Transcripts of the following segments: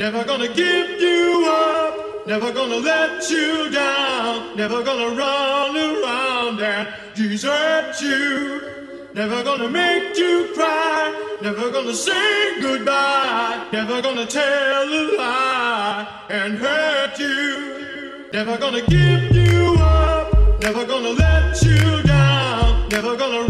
Never gonna give you up, never gonna let you down, never gonna run around and desert you. Never gonna make you cry, never gonna say goodbye, never gonna tell a lie and hurt you. Never gonna give you up, never gonna let you down, never gonna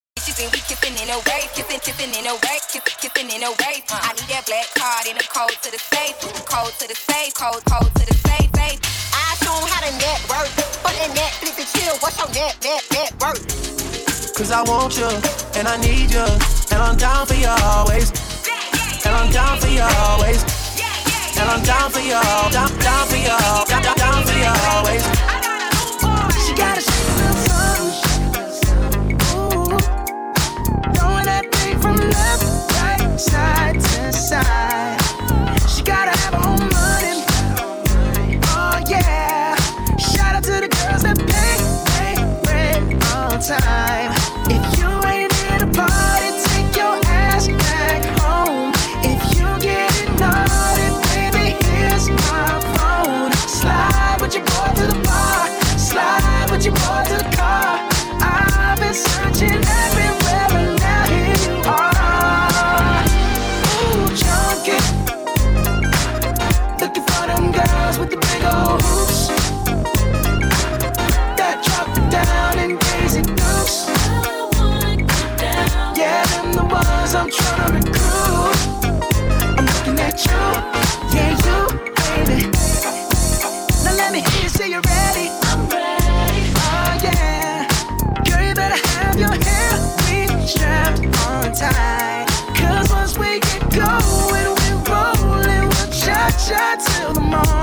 And we kissing in a way, kissing, kissing in a way, kissing, kissing in a way. I need that black card in the code to the safe, code to the safe, code, code to the safe, safe. I show 'em how to network, but that Netflix and chill. What's your net, net, net worth? Cause I want you, and I need you. And I'm down for you always. And I'm down for you always. And I'm down for you, down, down for you, down, down for you always. Side to side. Till the morning.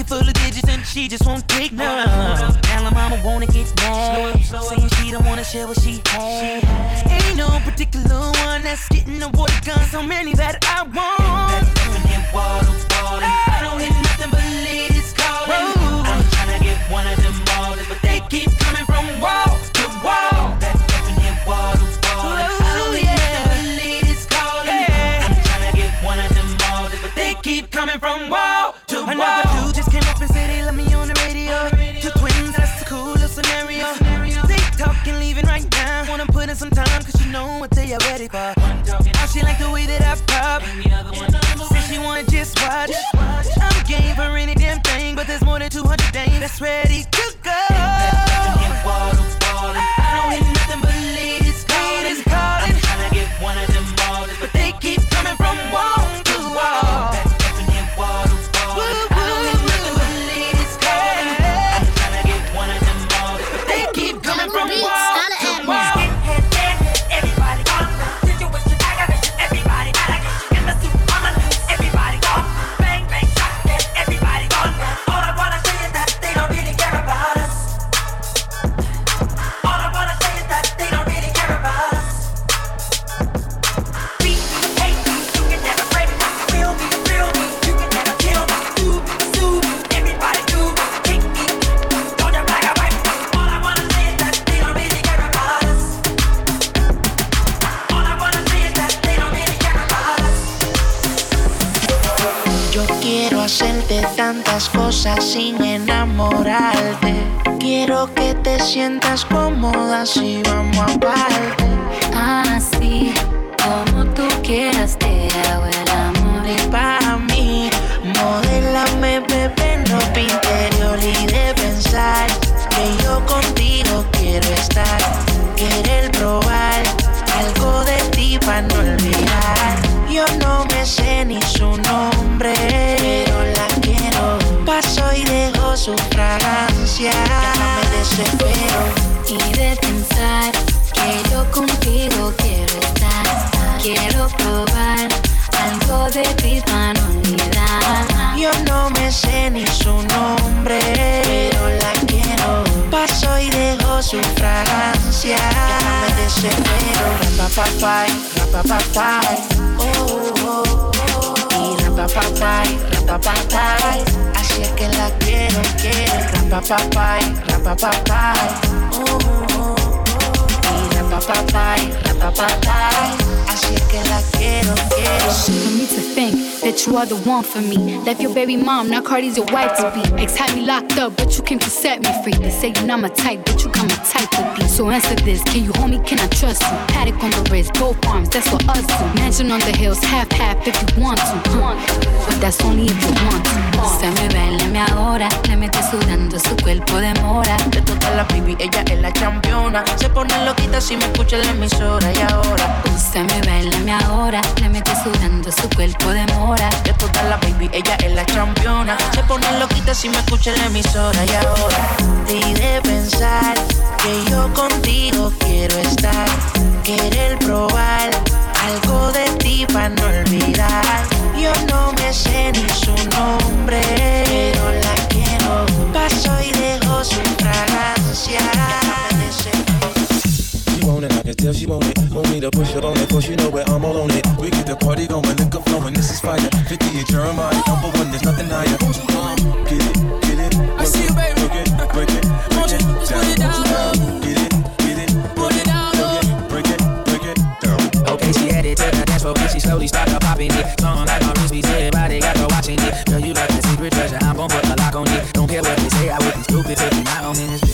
pocket full of digits and she just won't take none. Now her mama wanna get mad, saying she don't wanna share what she has. Ain't no particular one that's getting the water gun, so many that I want. I don't hear nothing but ladies calling. I'm get one of them all, but they keep coming from wall to wall. I don't hear nothing but ladies calling. I'm get one of them all, but they keep coming from wall to wall. spending some time cause she know what they are ready for. Oh, she like the way that I pop. Said she wanna just watch. I'm game for any damn thing, but there's more than 200 dames that's ready to go. tantas cosas sin enamorarte. Quiero que te sientas cómoda si vamos a parte. papai, rapa papai. Oh, oh, oh. Y rapa papai, rapa papai. Así es que la quiero, quiero. Rapa papai, rapa papai. Oh, oh, oh. Y rapa papai, rapa papai que la quiero, quiero. For me to think that you are the one for me. Left your baby mom, now Cardi's your wife to be. Ex had me locked up, but you came to set me free. They say you're not my type, but you got my type to be. So answer this, can you hold me, can I trust you? Patek on the wrist, both arms, that's what us do. Mansion on the hills, half half if you want to. But that's only if you want to. Se me bailame ahora, le mete sudando su cuerpo de mora. De todas las baby, ella es la championa. Se pone loquita si me escucha en la emisora y ahora. Úsame, bailame ahora, le sudando su cuerpo de mora. De todas las baby, ella es la championa. Se pone loquita si me escucha en la emisora y ahora. De pensar que yo contigo quiero estar, querer probar algo de ti para no olvidar. Yo no me sé ni su nombre, pero la quiero. Paso y dejo su fragancia. Want it, I can tell she want it. Want me to push up on it, cause you know where I'm all on it. We get the party going, liquor flowing, this is fire. 50 at Jeremiah, number one, there's nothing higher. Get it, get it. I see you, baby. Break it, break it, break it down. Get it, get it. Put it down. Break it, break it down. Okay, she headed to the dance floor, and she slowly started popping it. Song like on wrist, everybody got to watching it. Girl, you got that secret treasure, I'm gon' put a lock on it. Don't care what they say, I would be stupid if you not on this bitch.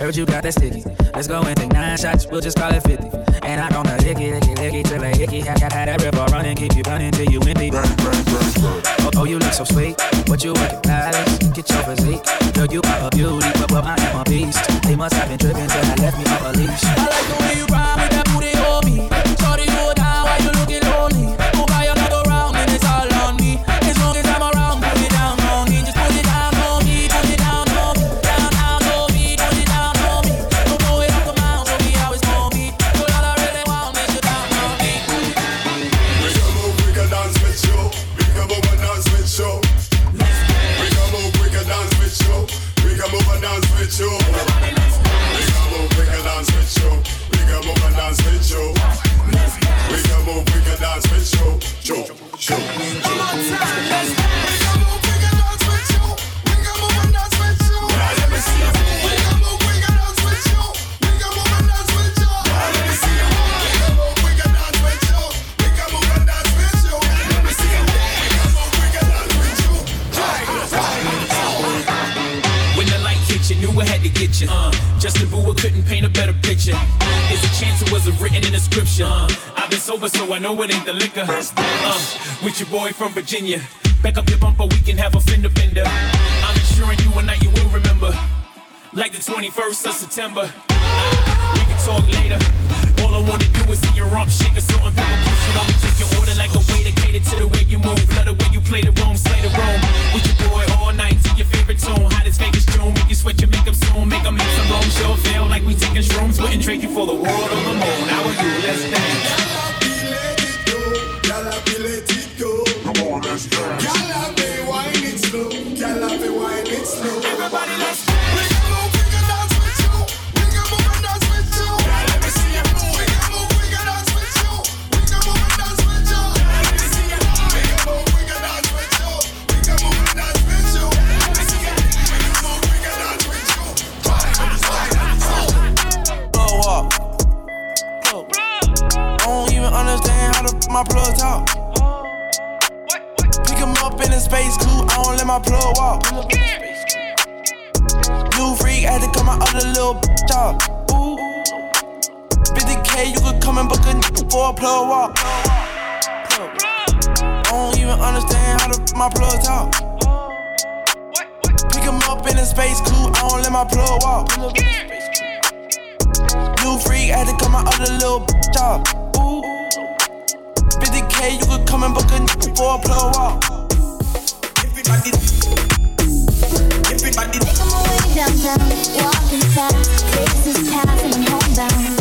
Heard you got that sticky. Let's go and take nine shots, we'll just call it 50. And I'm gonna lick it, lick it, lick it till I hickey. Had, had, had that river running, keep you running till you empty. Oh, oh, you look so sweet. What you working, palace? Get your physique. Girl, you are a beauty, but well, I am a beast. They must have been tripping till I left me off a leash. I like the way you ride with that booty couldn't paint a better picture. There's a chance it wasn't written in the scripture. Uh, I've been sober, so I know it ain't the liquor. Uh, with your boy from Virginia. Back up your bumper, we can have a fender bender. I'm ensuring you a night you will remember. Like the 21st of September. Uh, we can talk later. All I wanna do is see your rump shake a certain people push it on me. Take your order like a way to cater to the way you move. Love the way you play the room, slay the room. With your boy all night to your favorite tune. Hottest Vegas June. Make you sweat your makeup soon. Make a mix of room. Sure feel like we taking shrooms. Wouldn't trade you for the world or the moon. How are you? Let's dance. I feel let it go. Come on, let's dance. I feel wine it slow. I feel wine it slow. My plug walk. New freak had to out of the little bitch off. Ooh. 50k, you could come and book a n- for a plug walk. I don't even understand how f- my plug talk. Pick him up in a space coupe, I don't let my plug walk. New freak had to out of the little bitch off. Ooh. 50k, you could come and book a n- for a plug walk. Everybody, everybody. Make my way downtown, walking fast, faces pass and I'm homebound.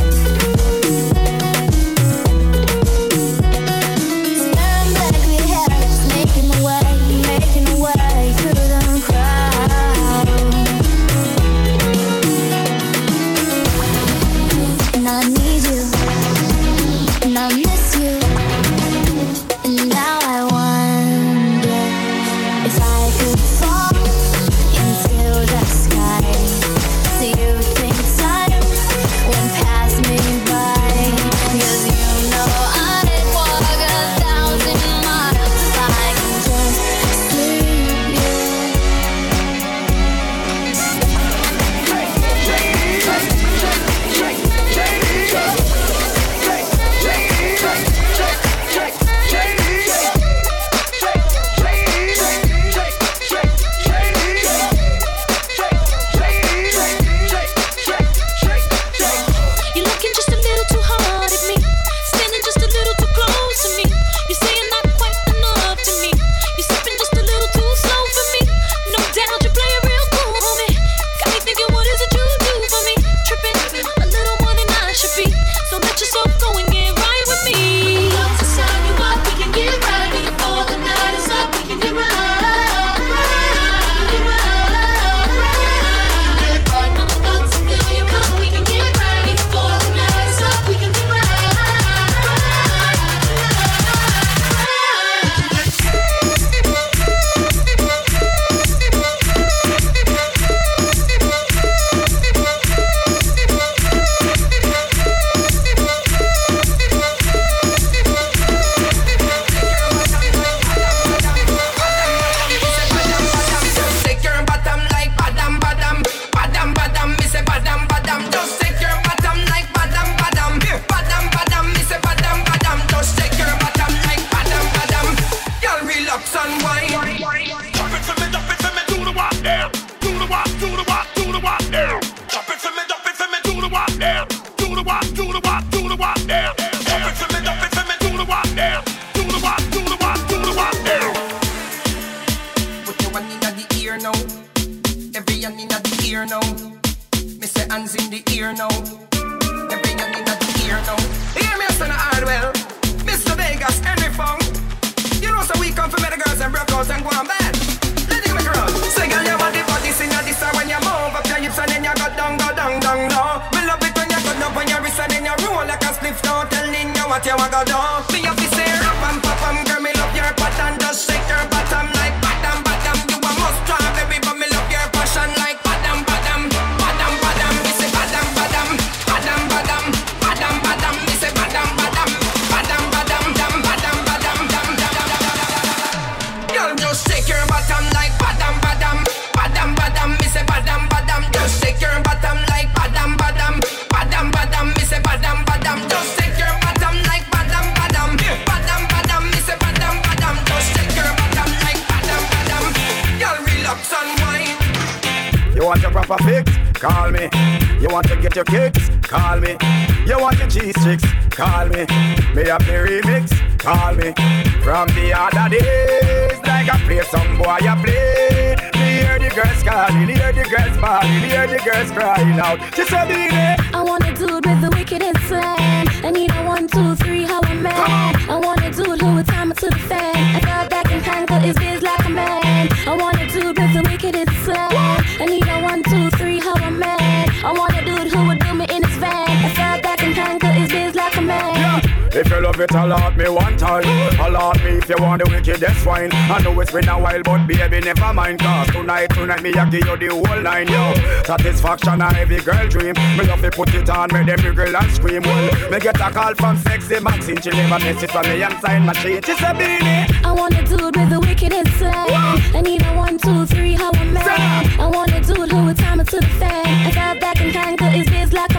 That's them. I know it's been a while, but baby, never mind. Cause tonight, tonight, me, I give you the whole nine, yo. Satisfaction, a every girl dream. Me love to put it on, me, them girl and scream. Well, me get a call from sexy Maxine. She never message from me inside my sheet. She said, Beenie. I want a dude with the wickedest slang. I need a one, two, three, how I'm mad. I want a dude who would time it to the fan. I got back in time, cause is biz like a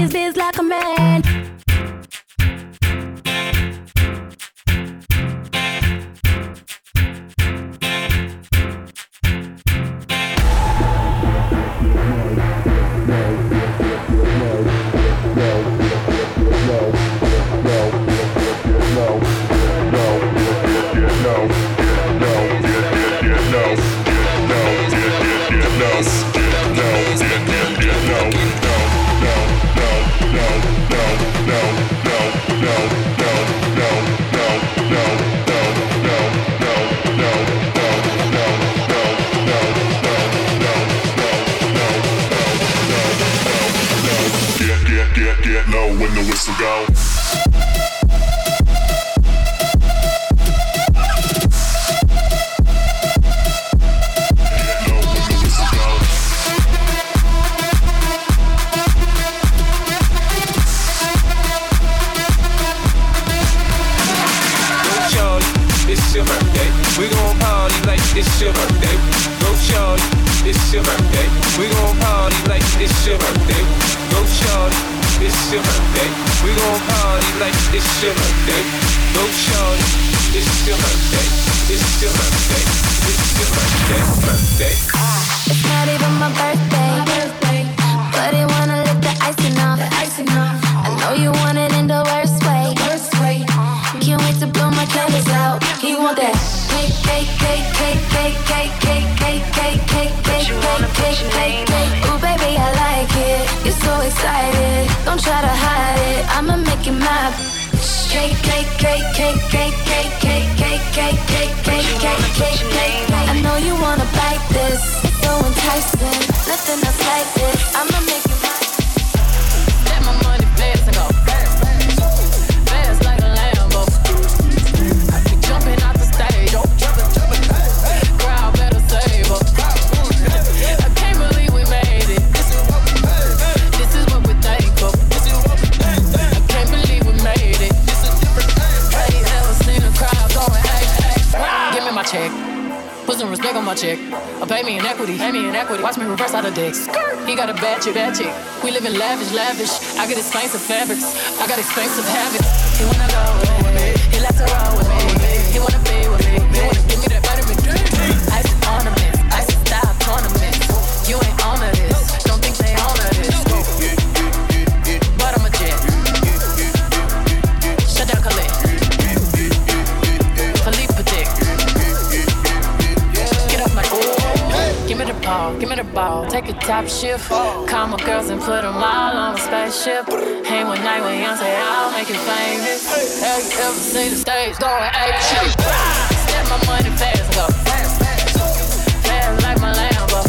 is this like It's still a thing. No charge. It's still a thing. It's still a thing. It's still a thing. Birthday. price out of dicks. He got a bad chick, bad chick. We live in lavish, lavish. I got expensive fabrics. I got expensive habits. He wanna go away. He likes to roll top shift. Call my girls and put them all on a spaceship. Hang one night with Young, say I'll make you famous. Have you ever seen the stage going eight shit? Step my money fast, go. Fast like my Lambo.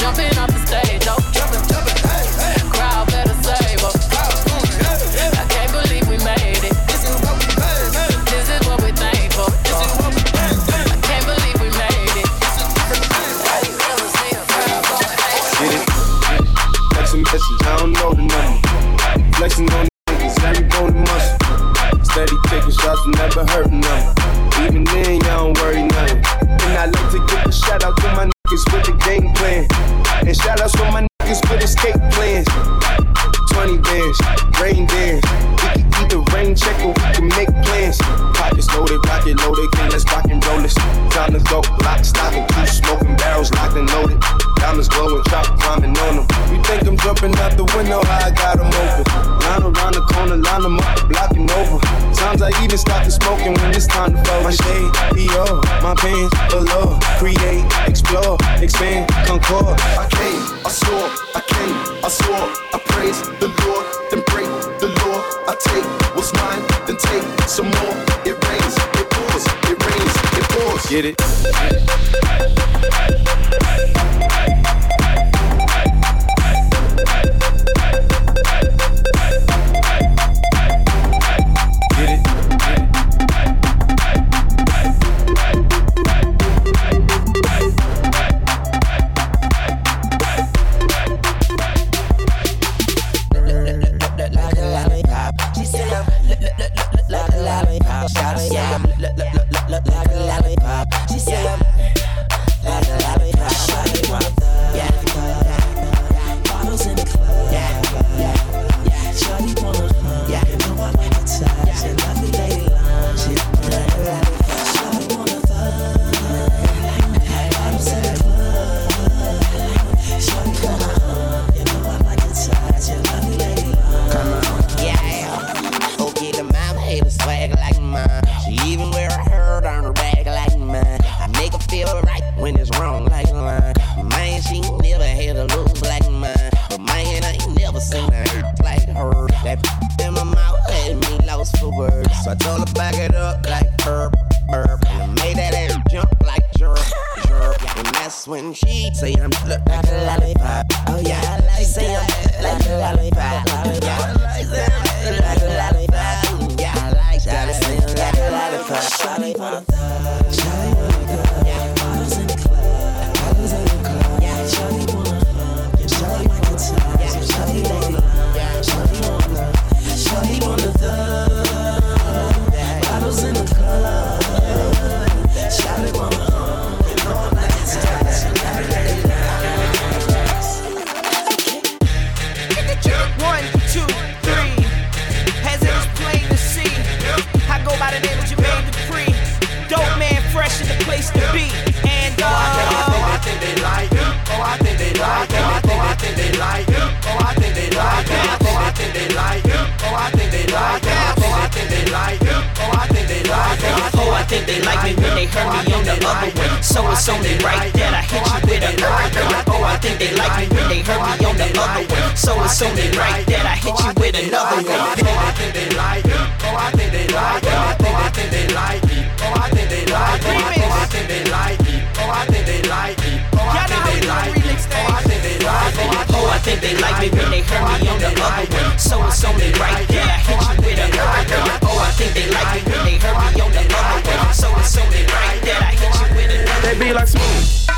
Jumping off the stage, oh.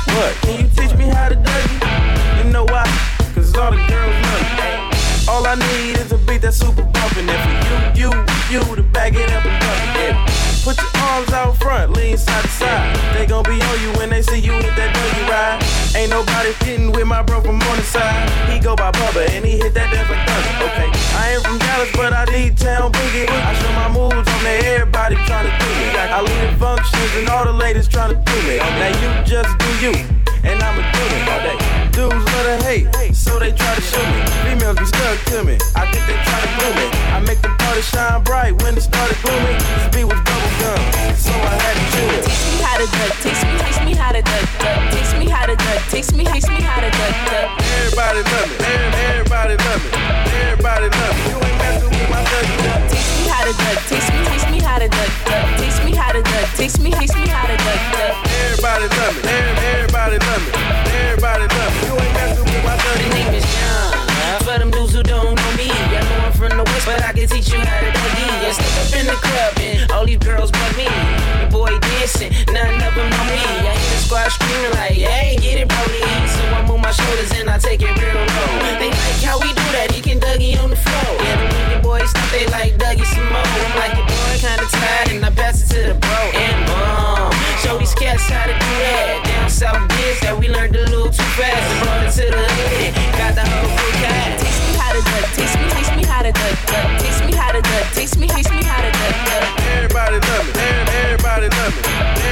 What? Can you teach me how to dougie? You know why? Cause all the girls love you. All I need is a beat that's super bumpin'. and for you, you, you to back it up and bump it. Put your arms out front, lean side to side. They gon' be on you when they see you hit that buggy ride. Ain't nobody fitting with my bro from side. He go by Bubba and he hit that death like thunder. Okay, I ain't from Dallas, but I need town boogie. I show my moves on there, everybody tryna do me. I lead the functions and all the ladies tryna do me. Now you just do you and I'ma do it all day. Dudes love to hate, so they try to shoot me. Females be stuck to me, I think they try to glue me. I make the party shine bright when it started glooming. This beat was bubble gum, so I had to chew it to duck. Teach me, teach me how to duck, duck. Teach me how to duck. Teach me, teach me how to duck, duck. Everybody love it. Everybody love it. Everybody love it. You ain't messing with my duck. Teach me how to duck. Teach me, teach me how to duck, duck. Teach me how to duck. Teach me, teach me how to duck, duck. Everybody love it. Everybody love it. Everybody love it. You ain't messing with my duck. My name is Young. John. For them dudes who don't know me, I know I'm from the west, but I can teach you how to dougie. Yeah, step up in the club and all these girls but me. Your boy dancing, none of them know me. I hear the squad screaming like, hey, get it, Brody. So I move my shoulders and I take it real low. They like how we do that, he can Dougie on the floor. Yeah, the when boys stop, they like Dougie some more. I'm like, your boy kinda tired and I pass it to the bro. And boom, show these cats how to do that. Down south biz that we learned a little too fast. Brought it to the hood, got the whole crew cast. Taste me how to duck. Taste me, taste me how to duck, duck. Taste me how to duck. Taste me, taste me how to duck, duck. Everybody love me. Everybody love me.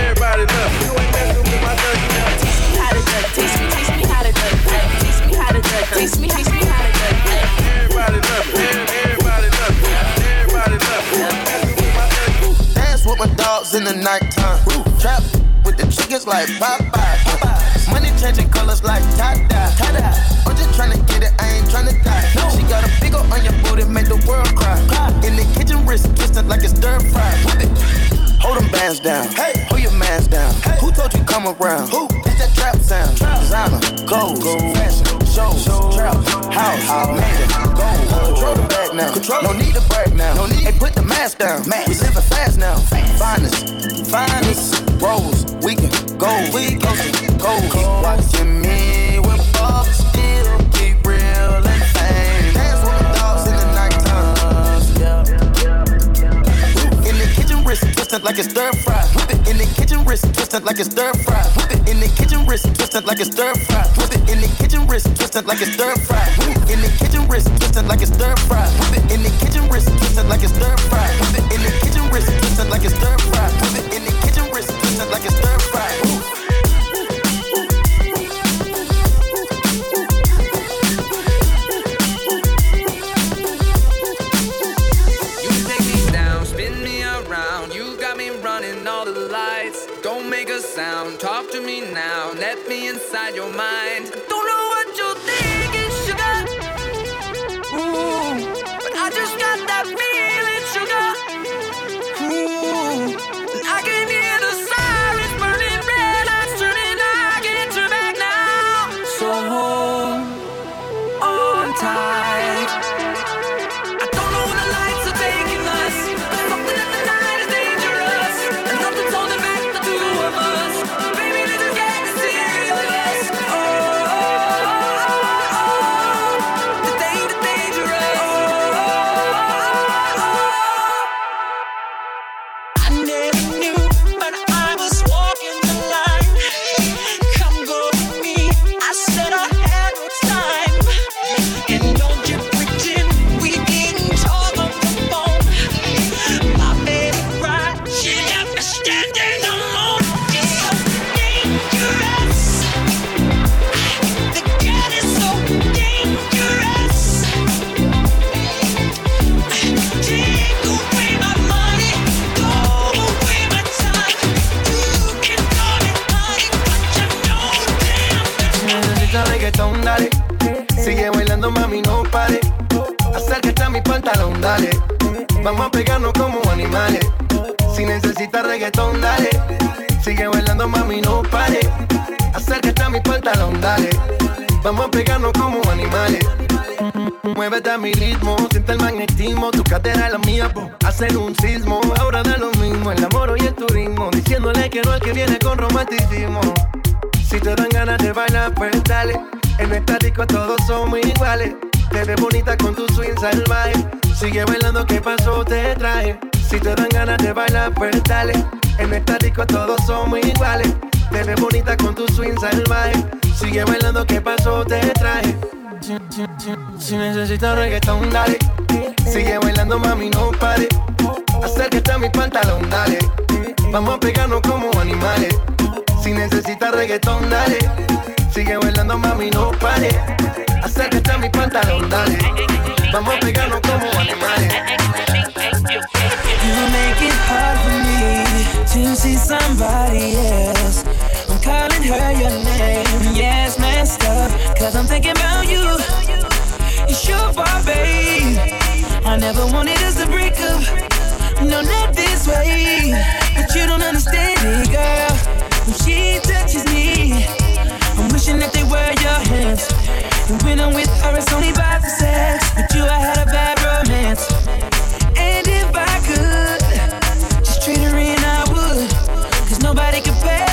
Everybody love me. You ain't messing with my duck, duck. Taste me how to duck. Taste me, taste me how to duck, duck. Taste me how to duck. Taste me, taste me how to duck, duck. Everybody love me. Everybody love me. Everybody love me. You ain't my duck, duck. Dance with my dogs in the nighttime. Trap with the chickens like Popeye. Changing colors like tie-dye. I'm just tryna get it, I ain't tryna die. No. She got a big ol' on your booty, make the world cry. cry. In the kitchen, wrist twisted like it's stir fry. Whip it. Hold them bands down. Hey, hold your mans down. Hey. Who told you come around? Who? It's that trap sound. Designer, gold, fashion, shows, trap, house, How? made it, gold. Control the bag now. Control. No need to brag now. No need. Hey, put the mask down. Mask. We living fast now. Finest, finest, rolls, we can go, we go, go. Keep watching me with Bob still keep real and. Dance with my dogs in the nighttime. In the kitchen, wrist twisted like it's stir fry. Whip it in the kitchen, wrist twisted like it's stir fry. Whip it in the kitchen, wrist twisted like it's stir fry. Whip it in the kitchen, wrist twisted like it's stir fry. Whip it in the kitchen, wrist twisted like it's stir fry. Whip it in the kitchen, wrist twisted like it's stir fry. Whip it in the kitchen, wrist twisted like it's stir fry. Whip it in the kitchen, wrist like it's stir fry. reggaetón, dale. Sigue bailando, mami, no pare. Acércate a mi pantalón, dale. Vamos a pegarnos como animales. Si necesitas reggaetón, dale. Sigue bailando, mami, no pare. Acércate a mi pantalón, dale. Vamos a pegarnos como animales. You make it hard for me to see somebody else. I'm calling her your name. Yes, yeah, messed up, cause I'm thinking about you. Sure, babe. I never wanted us to break up. No, not this way. But you don't understand it, girl. When she touches me, I'm wishing that they were your hands. And when I'm with her, it's only by the sex. But you, I had a bad romance. And if I could, just treat her and I would. Cause nobody could pay.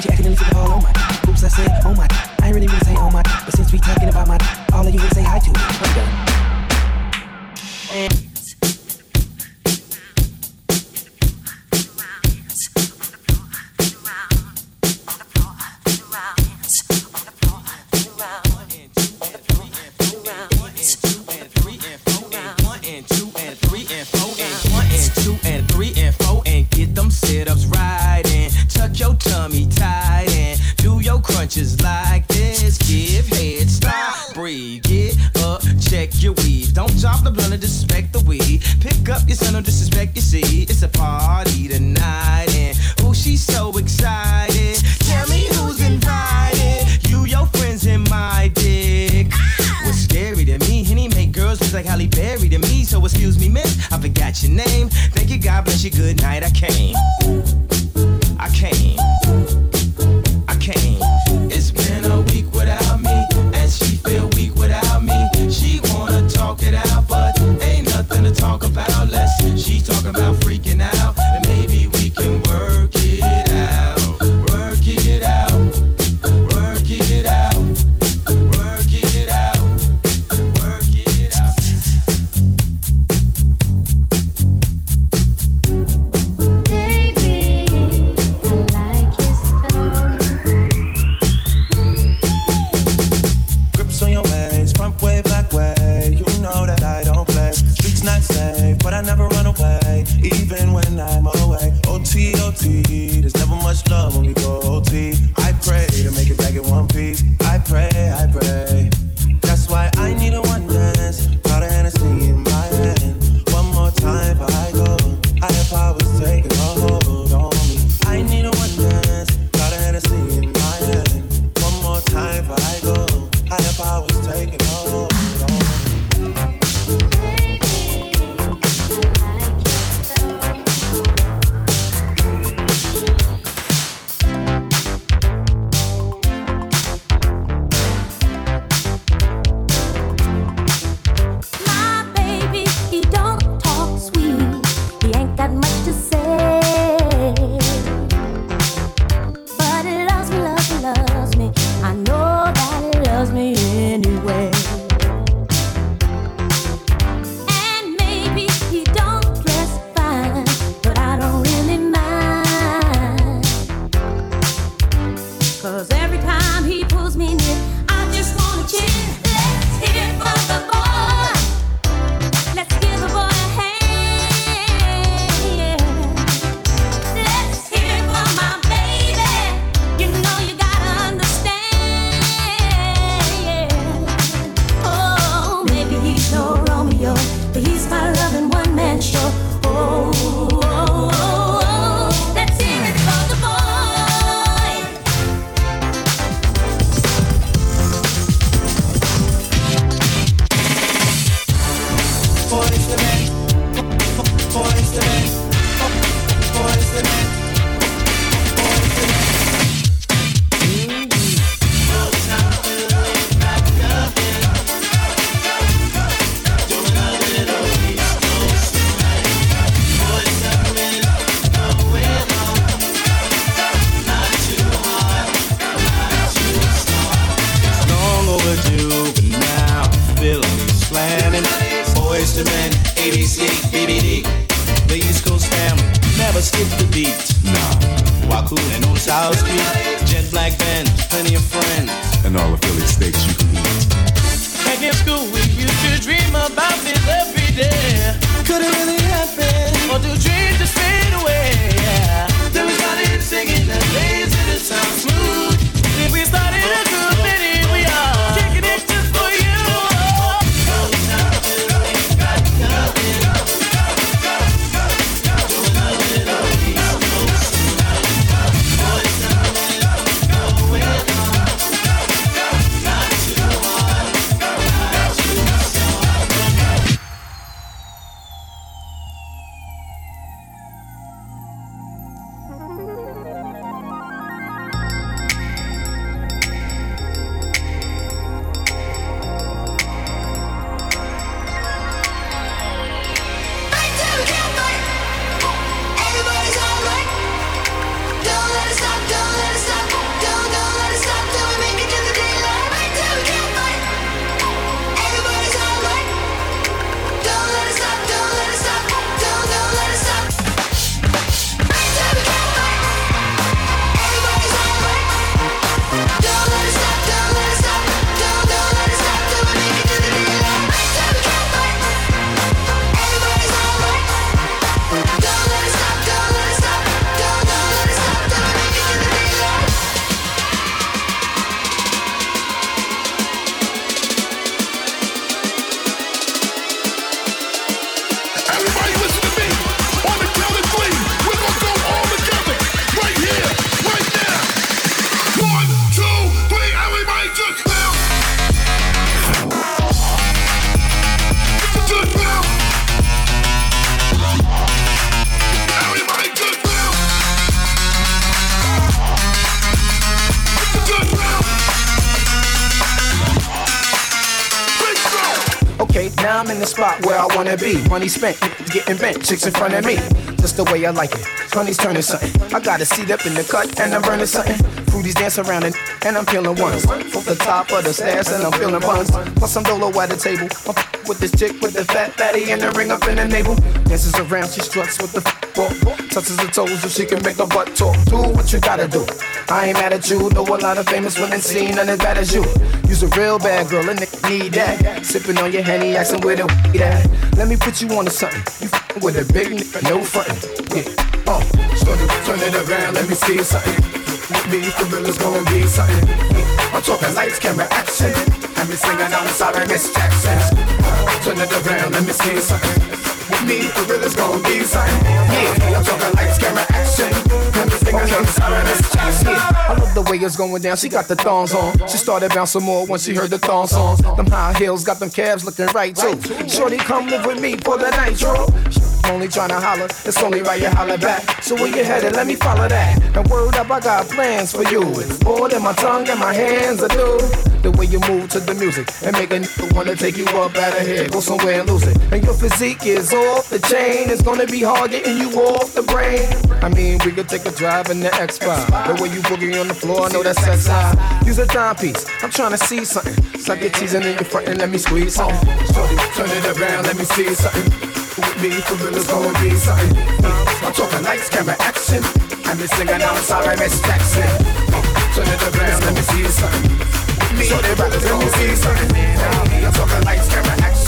I can't even see the hall, oh my the ABC, BBD, the East Coast family, never skip the beat. Nah, while and on South Street, jet black band, plenty of friends, and all the Philly steaks you can eat. Back in school, we used to dream about this every day. Could it really happen? Or do dreams just spot where I wanna be. Money spent, getting bent, chicks in front of me. Just the way I like it. Honey's turning something. I got a seat up in the cut and I'm burning something. Fruities dance around it and I'm feeling ones. Off the top of the stairs and I'm feeling buns. Plus some dolo at the table. I'm with this chick with the fat fatty and the ring up in the navel. Dances around, she struts with the f- ball. Touches her toes so she can make her butt talk. Do what you gotta do. I ain't mad at you. Know a lot of famous women seen none as bad as you. You's a real bad girl and they need that. Sipping on your henny, asking where the weed at. Let me put you on to something. You with a big nigga, no frontin'. Yeah. Oh, started turn it around, let me see something. With me, for real, it's gonna be something. I'm talking lights, camera, action. And me singing, I'm sorry, Miss Jackson. Turn it around, let me see something. With me, for real, it's gonna be something. Yeah, I'm talking lights, camera, action. And me singing, I'm sorry, Miss Jackson. I love the way it's going down. She got the thongs on. She started bouncing more when she heard the thong songs. Them high heels got them calves looking right too. Shorty, come live with me for the nitro. Only tryna holler, it's only right you holler back. So where you headed? Let me follow that. And word up, I got plans for you. It's more than my tongue and my hands are do. The way you move to the music and make a nigga wanna take you up out of here, go somewhere and lose it. And your physique is off the chain. It's gonna be hard getting you off the brain. I mean, we could take a drive in the X5. The way you boogie on the floor, I know that's sex. Use a timepiece. I'm trying to see something. Suck your teasing in your front and let me squeeze something. Turn it around, let me see something with me, real, it's gonna be something. I'm talking lights, camera, action. And me singing, I'm sorry, Miss Jackson. Turn it around, let me see something. Me, so they rappers, let me see something. I'm talking lights, camera, action.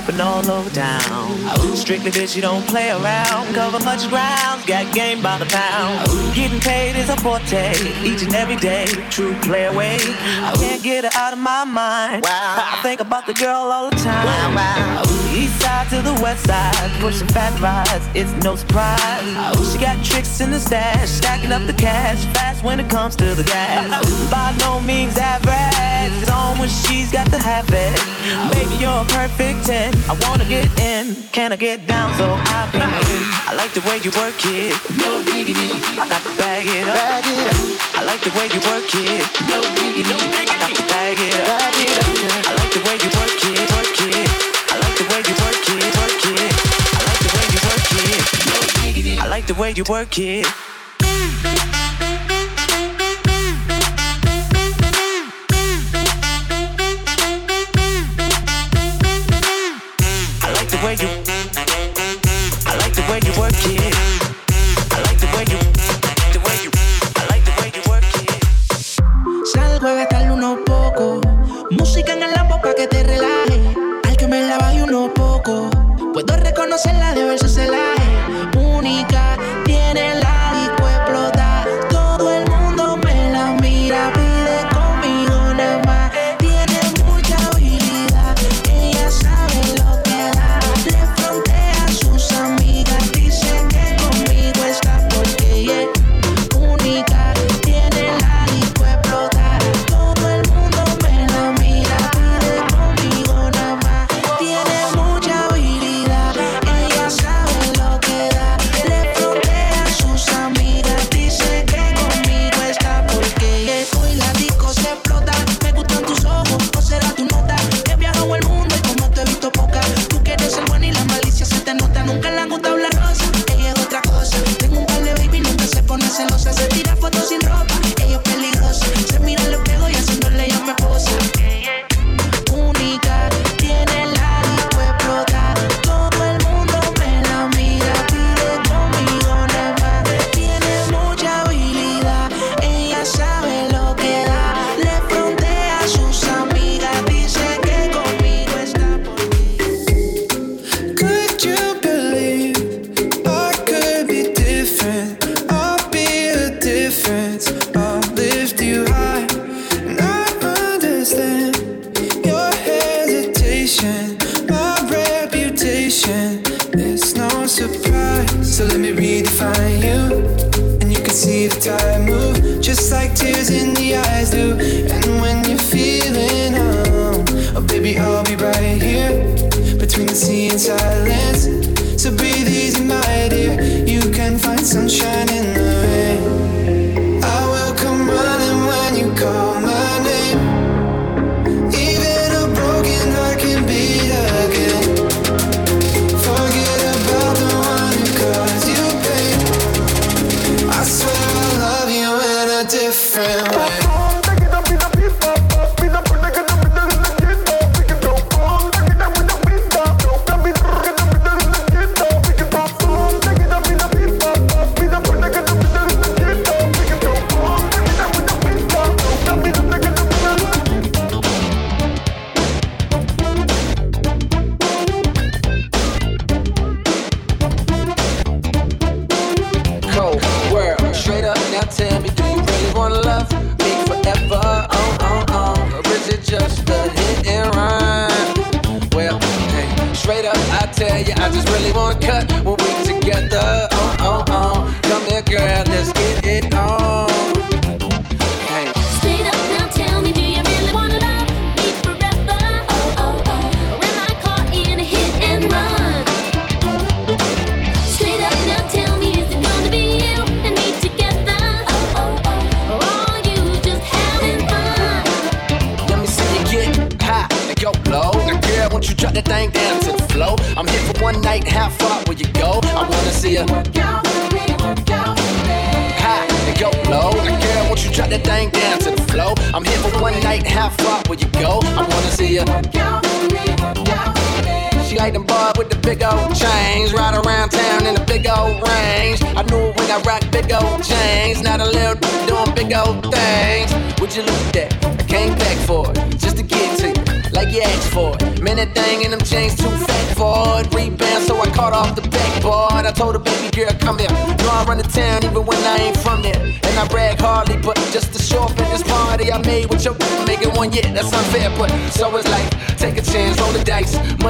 Open all over town. Strictly bitch, you don't play around. Cover much ground, got game by the pound. Getting paid is a forte, each and every day. True play away. I can't get her out of my mind. I think about the girl all the time. East side to the west side, pushing fat rides, it's no surprise. She got tricks in the stash, stacking up the cash, fast when it comes to the gas. By no means average, it's on when she's got to have it. Baby, you're a perfect 10. I wanna get in, can I get down so I can in? I like the way you work it, no diggity. I got to bag it up. I like the way you work it, no diggity. I got to bag it up. I like the way you work it, work it. I like the way you work it, work it. I like the way you work it, no diggity. I like the way you work it.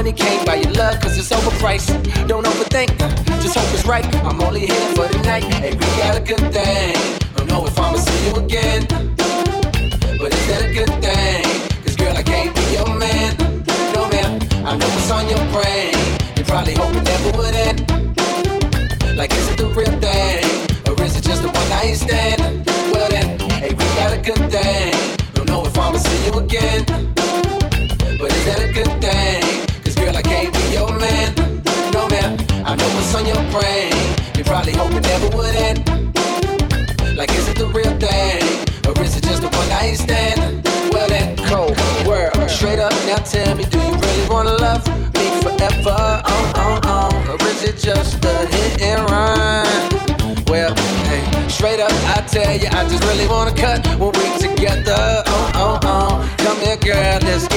Money can't buy your love, cause it's overpriced. Don't overthink, just hope it's right. I'm only here for the night. Hey, we got a good Probably hope it never would end. Like, is it the real thing? Or is it just a one night stand? Well, then, cold world, straight up, now tell me, do you really wanna love me forever? Oh, oh, oh. Or is it just a hit and run? Well, hey, straight up, I tell you, I just really wanna cut when we together. Oh, oh, oh. Come here, girl, let's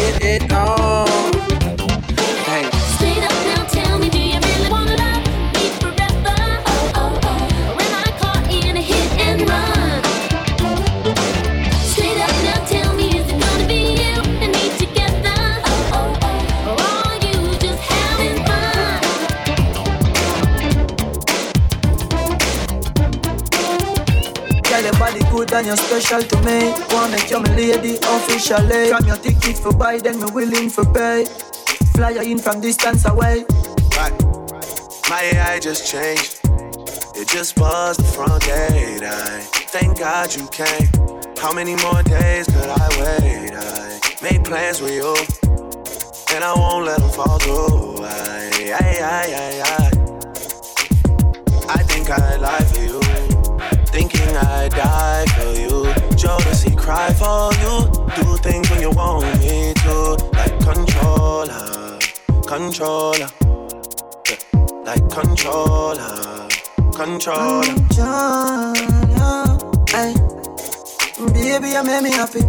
special to me. Wanna make you my lady officially. From your ticket for buy, then me willing for pay. Fly in from distance away. Right. My AI just changed. It just buzzed the front gate. I thank God you came. How many more days could I wait? I made plans with you, and I won't let them fall through. I, I, I, I, I. I think I lie for you, thinking I die for you. Jodeci cry for you, do things when you want me to, like controller, controller, yeah, like controller, controller. Controller, ay. Baby, you make me happy.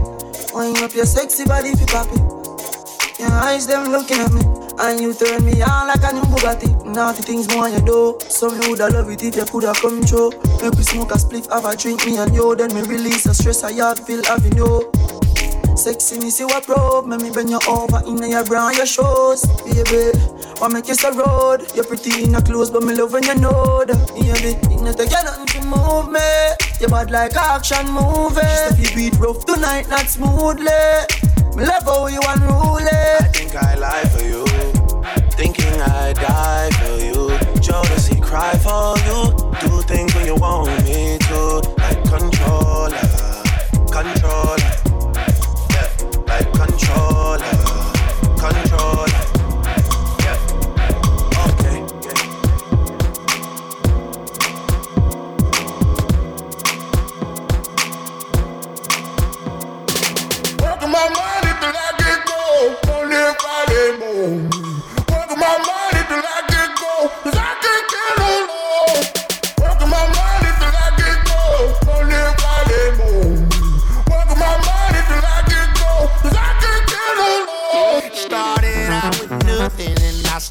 Wind up your sexy body fi pop it. Your eyes them looking at me, and you turn me on like a new Bugatti. Now the things more you do. Some you woulda love it if you coulda come through. Make we smoke a spliff, have a drink, me and you. Then me release the stress I have, feel having you. Sexy, me see what probe. Make me bend you over in your bra and your shoes, baby. Why make you so road? You're pretty in a clothes, but me love when you know that, baby. It not take you nothing to move me. You bad like action movie. Just if you beat rough tonight, not smoothly. Me love how you unruly. I think I lie for you thinking I die for you. Jealousy cry for you. Do things when you want me to, like controller, controller.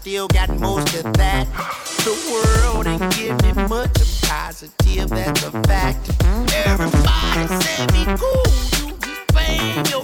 still got most of that. The world ain't giving much of positive, that's a fact. Everybody say me cool, you bang yo.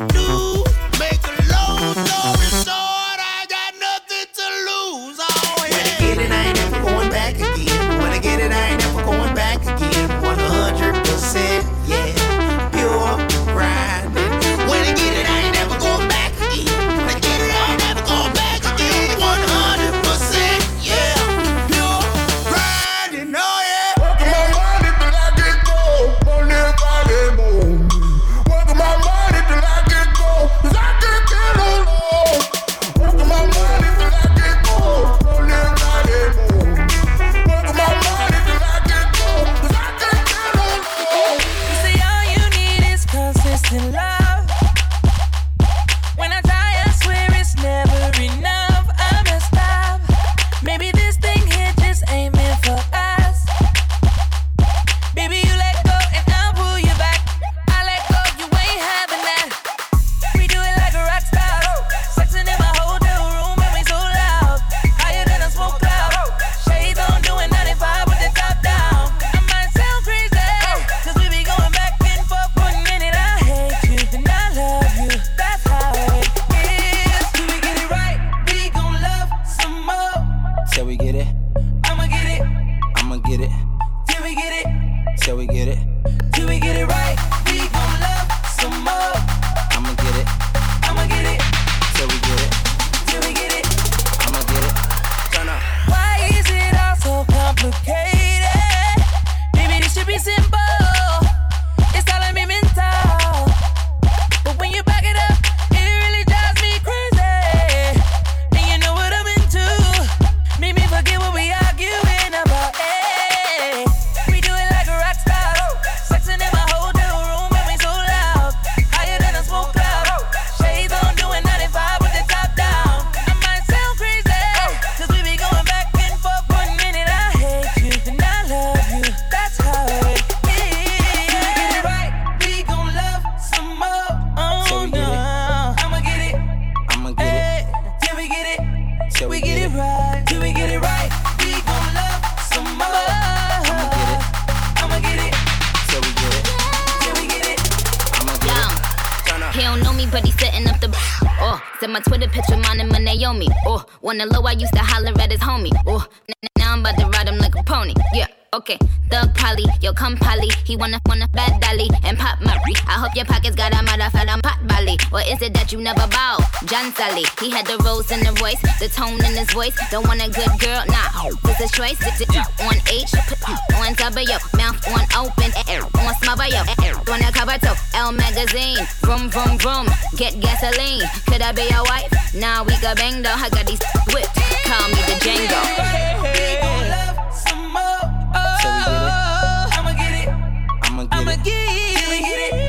setting up the. Oh, send my Twitter picture, mine and my Naomi. Oh, wanna low, I used to holler at his homie. Oh, now I'm about to ride him like a pony. Yeah. Okay, Thug Polly, yo come Polly. He wanna wanna bad dolly and pop Murray. I hope your pockets got a motherfucking pot belly. Or is it that you never bow? John Sally, he had the rose in the voice, the tone in his voice. Don't want a good girl, nah. This is choice. On H, on W, mouth on open, eh, eh, on smother yo, eh, Wanna cover top L magazine. Vroom vroom vroom, get gasoline. Could I be your wife? Nah, we got bang though. I got these whipped. Call me the Django. I'ma get it. Get it.